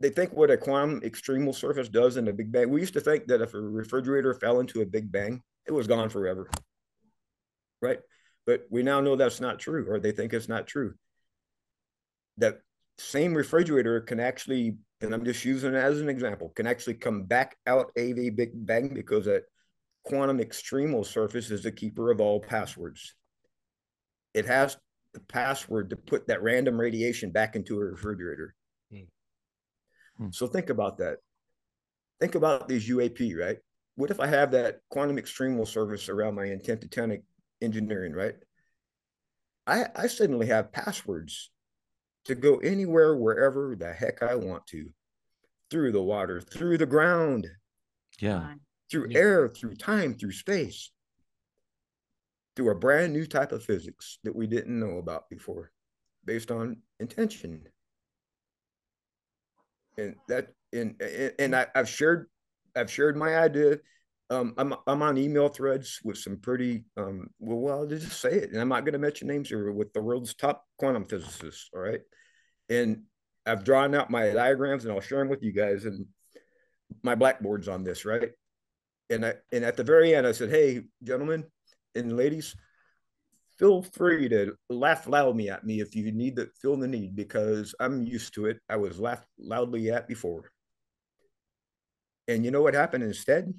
they think what a quantum extremal surface does in a big bang. We used to think that if a refrigerator fell into a big bang, it was gone forever. Right. But we now know that's not true, or they think it's not true. That same refrigerator can actually, and I'm just using it as an example, can actually come back out of a big bang because that quantum extremal surface is the keeper of all passwords. It has the password to put that random radiation back into a refrigerator. Hmm. So think about that. Think about these UAP, right? What if I have that quantum extremal surface around my intent to intentitonic engineering, right? I, I suddenly have passwords to go anywhere, wherever the heck I want to, through the water, through the ground, yeah, through yeah. air, through time, through space, through a brand new type of physics that we didn't know about before, based on intention and that and and I, have shared I've shared my idea. Um, I'm I'm on email threads with some pretty um, well, well, I'll just say it, and I'm not going to mention names here with the world's top quantum physicists. All right, and I've drawn out my diagrams, and I'll share them with you guys and my blackboards on this. Right, and I and at the very end, I said, "Hey, gentlemen and ladies, feel free to laugh loudly at me if you need to feel the need because I'm used to it. I was laughed loudly at before. And you know what happened instead?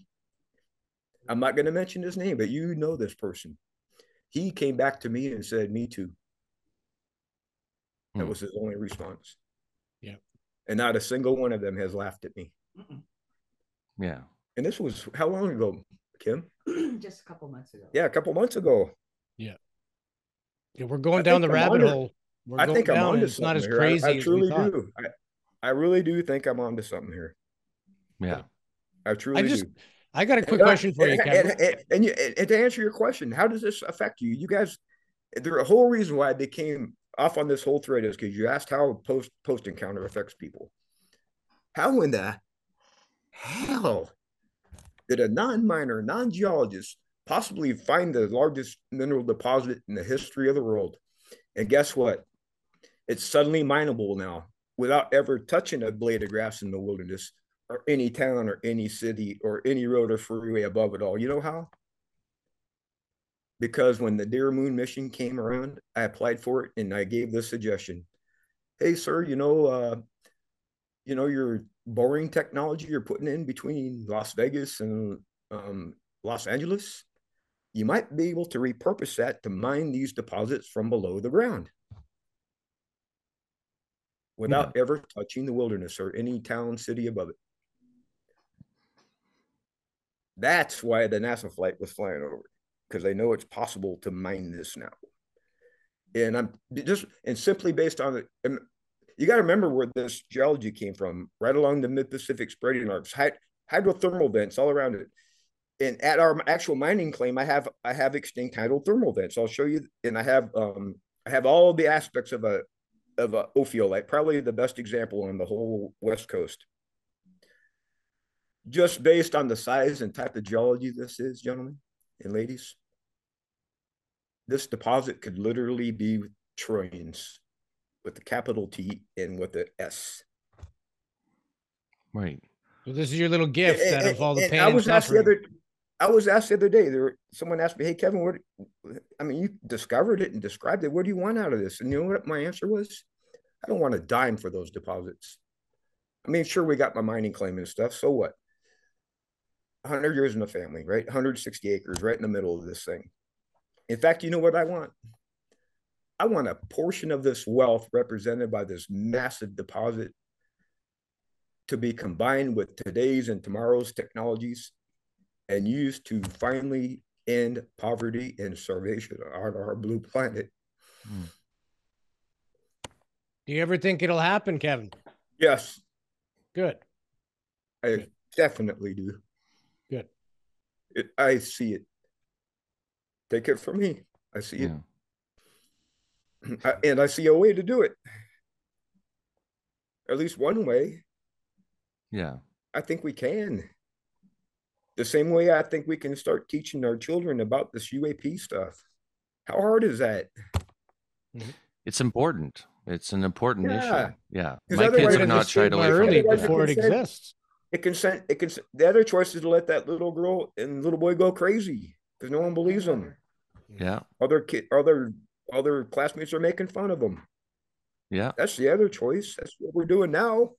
I'm not going to mention his name, but you know this person. He came back to me and said, Me too. That hmm. was his only response. Yeah. And not a single one of them has laughed at me. Yeah. And this was how long ago, Kim? Just a couple months ago. Yeah, a couple months ago. Yeah. Yeah, we're going I down the I'm rabbit hole. We're I think I'm down. onto it's not as crazy. I, I truly do. I, I really do think I'm onto something here. Yeah. I truly I just, do. I got a quick and question for and, you, Kevin. And, and, you, and to answer your question, how does this affect you? You guys, the whole reason why I became off on this whole thread is because you asked how post post encounter affects people. How in the hell did a non-miner, non-geologist possibly find the largest mineral deposit in the history of the world. And guess what? It's suddenly mineable now without ever touching a blade of grass in the wilderness or any town or any city or any road or freeway above it all. You know how? because when the dearMoon mission came around, I applied for it and I gave this suggestion. Hey, sir, you know, uh, you know, your boring technology you're putting in between Las Vegas and um, Los Angeles, you might be able to repurpose that to mine these deposits from below the ground without yeah. ever touching the wilderness or any town, city above it. That's why the NASA flight was flying over because they know it's possible to mine this now. And I'm just and simply based on it, you got to remember where this geology came from, right along the mid-Pacific spreading arcs, hydrothermal vents all around it. And at our actual mining claim, I have I have extinct hydrothermal vents. I'll show you, and I have um I have all the aspects of a of a ophiolite, probably the best example on the whole west coast. Just based on the size and type of geology this is, gentlemen and ladies, this deposit could literally be trillions with the capital T and with the S. Right. So this is your little gift and, out of all the pain. I was asked the other I was asked the other day, there someone asked me, Hey Kevin, what I mean, you discovered it and described it. What do you want out of this? And you know what my answer was? I don't want a dime for those deposits. I mean, sure, we got my mining claim and stuff. So what? 100 years in the family, right? 160 acres right in the middle of this thing. In fact, you know what I want? I want a portion of this wealth represented by this massive deposit to be combined with today's and tomorrow's technologies and used to finally end poverty and starvation on our blue planet. Hmm. Do you ever think it'll happen, Kevin? Yes. Good. I Good. definitely do. Good. It, I see it. Take it from me. I see yeah. it. I, and I see a way to do it. At least one way. Yeah. I think we can. The same way I think we can start teaching our children about this UAP stuff. How hard is that? Mm-hmm. It's important. It's an important yeah. issue. Yeah. My kids are not shied away from it before it exists. It can send it can the other choice is to let that little girl and little boy go crazy because no one believes them. Yeah. Other kid other other classmates are making fun of them. Yeah. That's the other choice. That's what we're doing now.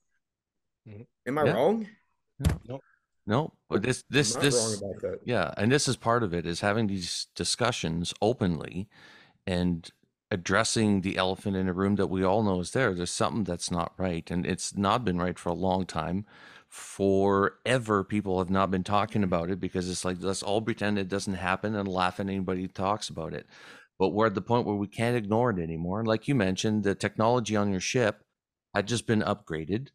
Mm-hmm. Am I yeah. wrong? No. No, but this this this yeah, and this is part of it is having these discussions openly and addressing the elephant in a room that we all know is there. There's something that's not right, and it's not been right for a long time. Forever, people have not been talking about it because it's like let's all pretend it doesn't happen and laugh at anybody who talks about it. But we're at the point where we can't ignore it anymore. And like you mentioned, the technology on your ship had just been upgraded.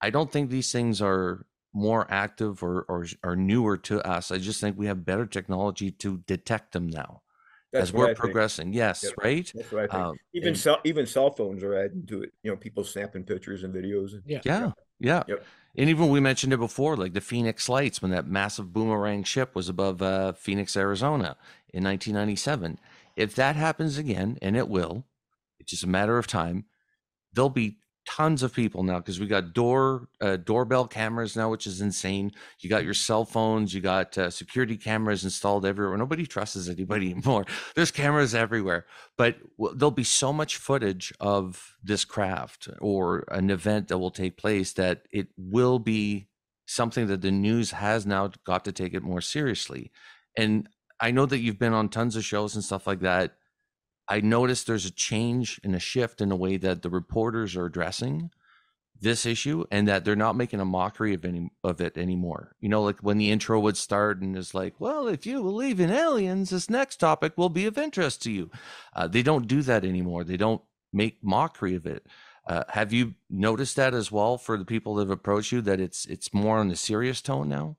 I don't think these things are more active or, or, or newer to us. I just think we have better technology to detect them now. That's as we're progressing. Yes, yep. right. That's what I think. Um, even and, cell even cell phones are adding to it. You know, people snapping pictures and videos. And, yeah, yeah, yeah. Yep. And even we mentioned it before, like the Phoenix Lights, when that massive boomerang ship was above uh, Phoenix, Arizona, in 1997. If that happens again, and it will, it's just a matter of time. There'll be tons of people now because we got door uh, doorbell cameras now, which is insane. You got your cell phones, you got uh, security cameras installed everywhere. Nobody trusts anybody anymore. There's cameras everywhere, but w- there'll be so much footage of this craft or an event that will take place that it will be something that the news has now got to take it more seriously. And I know that you've been on tons of shows and stuff like that I noticed there's a change and a shift in the way that the reporters are addressing this issue and that they're not making a mockery of any of it anymore. You know, like when the intro would start and it's like, well, if you believe in aliens, this next topic will be of interest to you. Uh, they don't do that anymore. They don't make mockery of it. Uh, have you noticed that as well for the people that have approached you that it's it's more on the serious tone now?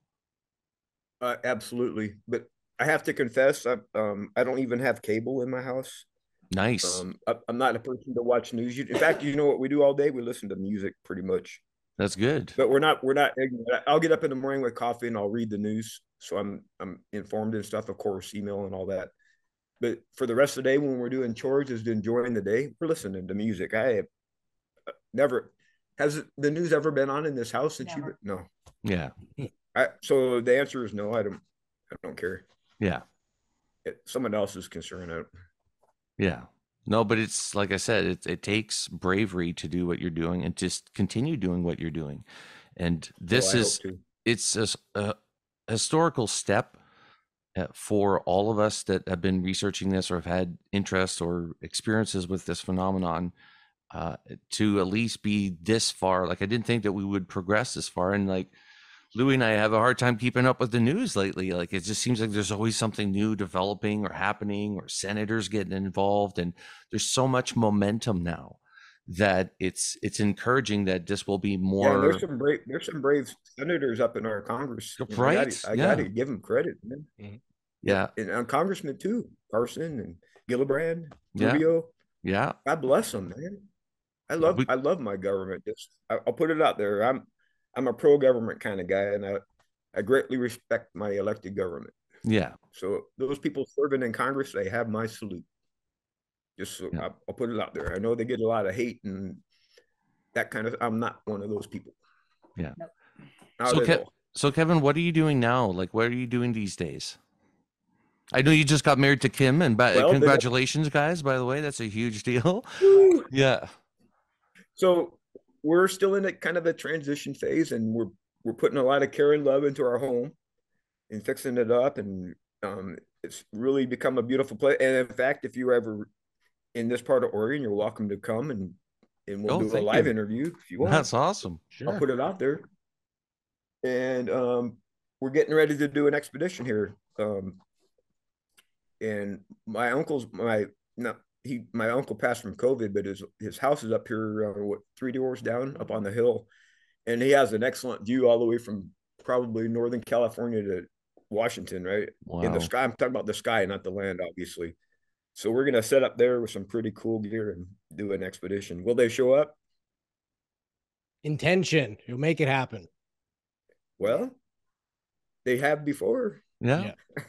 Uh, absolutely, but I have to confess, I um I don't even have cable in my house. Nice. Um, I, am not a person to watch news. In fact, you know what we do all day? We listen to music pretty much. That's good. But we're not we're not ignorant. I'll get up in the morning with coffee and I'll read the news, so I'm I'm informed and stuff. Of course, email and all that. But for the rest of the day, when we're doing chores, is enjoying the day, we're listening to music. I have uh, never has the news ever been on in this house since you no. Yeah. I, so the answer is no. I don't. I don't care. Yeah someone else's concern. Yeah. No, but it's like I said, it, it takes bravery to do what you're doing and just continue doing what you're doing. And this oh, is, it's a, a, historical step uh, for all of us that have been researching this or have had interest or experiences with this phenomenon uh, to at least be this far. Like I didn't think that we would progress this far. And like, Louis and I have a hard time keeping up with the news lately. Like it just seems like there's always something new developing or happening, or senators getting involved, and there's so much momentum now that it's it's encouraging that this will be more. Yeah, there's some brave there's some brave senators up in our Congress. Right, I gotta, I yeah. gotta give them credit, man. Mm-hmm. Yeah, and, and congressmen too, Carson and Gillibrand, Rubio. Yeah, God bless them, man. I love we, I love my government. Just I, I'll put it out there. I'm I'm a pro government kind of guy, and I I greatly respect my elected government. Yeah. So those people serving in Congress, they have my salute. Just so yeah. I, will put it out there. I know they get a lot of hate and that kind of. I'm not one of those people. Yeah. Nope. So, Ke- so Kevin, what are you doing now? Like, what are you doing these days? I know you just got married to Kim, and ba- well, congratulations, guys! By the way, that's a huge deal. yeah. So we're still in a kind of a transition phase, and we're we're putting a lot of care and love into our home, and fixing it up, and um, it's really become a beautiful place. And in fact, if you're ever in this part of Oregon, you're welcome to come and and we'll oh, do a live you. interview if you want. That's awesome. Sure. I'll put it out there. And um, we're getting ready to do an expedition here. Um, and my uncle's my not he my uncle passed from COVID, but his his house is up here, uh, what three doors down up on the hill, and he has an excellent view all the way from probably Northern California to Washington, right wow. in the sky. I'm talking about the sky, not the land, obviously. So we're gonna set up there with some pretty cool gear and do an expedition. Will they show up? Intention. You'll make it happen. Well, they have before. Yeah. yeah.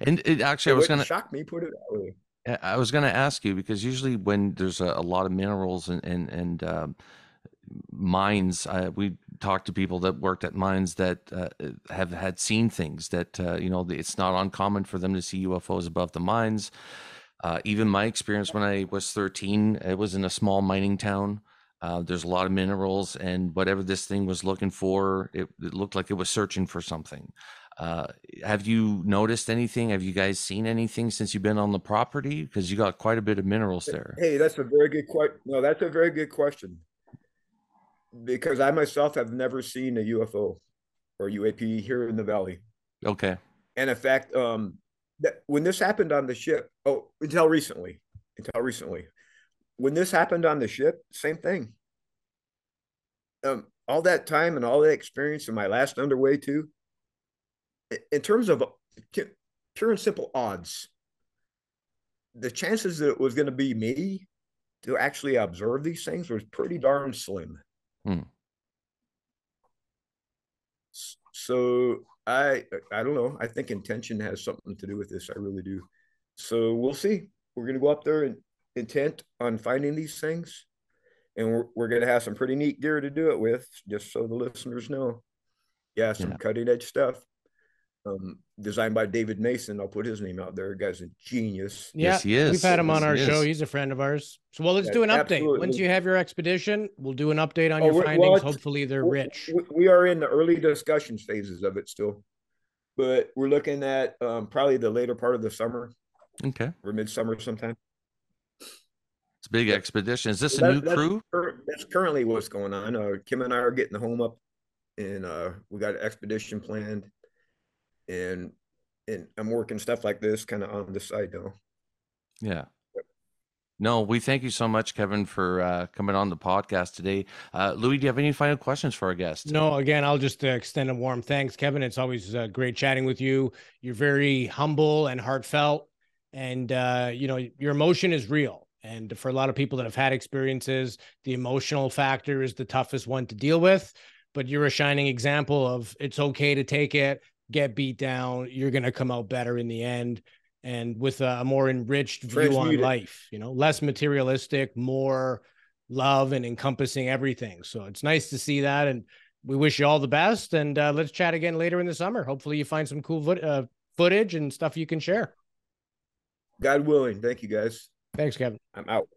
and it actually, it I was gonna shock me. Put it that way. I was going to ask you because usually when there's a, a lot of minerals and and, and um, mines, uh, we talk to people that worked at mines that uh, have had seen things that uh, you know it's not uncommon for them to see UFOs above the mines. Uh, even my experience when I was 13, it was in a small mining town. Uh, there's a lot of minerals, and whatever this thing was looking for, it, it looked like it was searching for something. Uh, have you noticed anything? Have you guys seen anything since you've been on the property? Because you got quite a bit of minerals there. Hey, that's a very good question. No, that's a very good question. Because I myself have never seen a UFO or UAP here in the valley. Okay. And in fact, um, that when this happened on the ship, oh, until recently, until recently, when this happened on the ship, same thing. Um, all that time and all that experience in my last underway too, in terms of pure and simple odds, the chances that it was going to be me to actually observe these things was pretty darn slim. Hmm. So I I don't know. I think intention has something to do with this. I really do. So we'll see. We're going to go up there and intent on finding these things, and we're we're going to have some pretty neat gear to do it with, just so the listeners know. Yeah, some yeah. cutting edge stuff um, designed by David Mason. I'll put his name out there. The guy's a genius. Yeah, yes, he is. We've had him on yes, our show. He's a friend of ours. So, well, let's yeah, do an update. Absolutely. Once you have your expedition, we'll do an update on oh, your findings. Well, Hopefully, they're rich. We are in the early discussion phases of it still, but we're looking at um, probably the later part of the summer. Okay. Or midsummer sometime. It's a big expedition. Is this a new crew? That's currently what's going on. Uh, Kim and I are getting the home up, and uh, we got an expedition planned and and I'm working stuff like this kind of on the side though. Yeah. No, we thank you so much, Kevin, for uh, coming on the podcast today. Uh, Louis, do you have any final questions for our guest? No, again, I'll just uh, extend a warm thanks, Kevin. It's always uh, great chatting with you. You're very humble and heartfelt, and uh, you know your emotion is real. And for a lot of people that have had experiences, the emotional factor is the toughest one to deal with. But you're a shining example of it's okay to take it get beat down, you're going to come out better in the end and with a, more enriched view on life, you know, less materialistic, more love and encompassing everything. So it's nice to see that. And we wish you all the best. And uh, let's chat again later in the summer. Hopefully, you find some cool uh, footage and stuff you can share. God willing. Thank you guys. Thanks, Kevin. I'm out.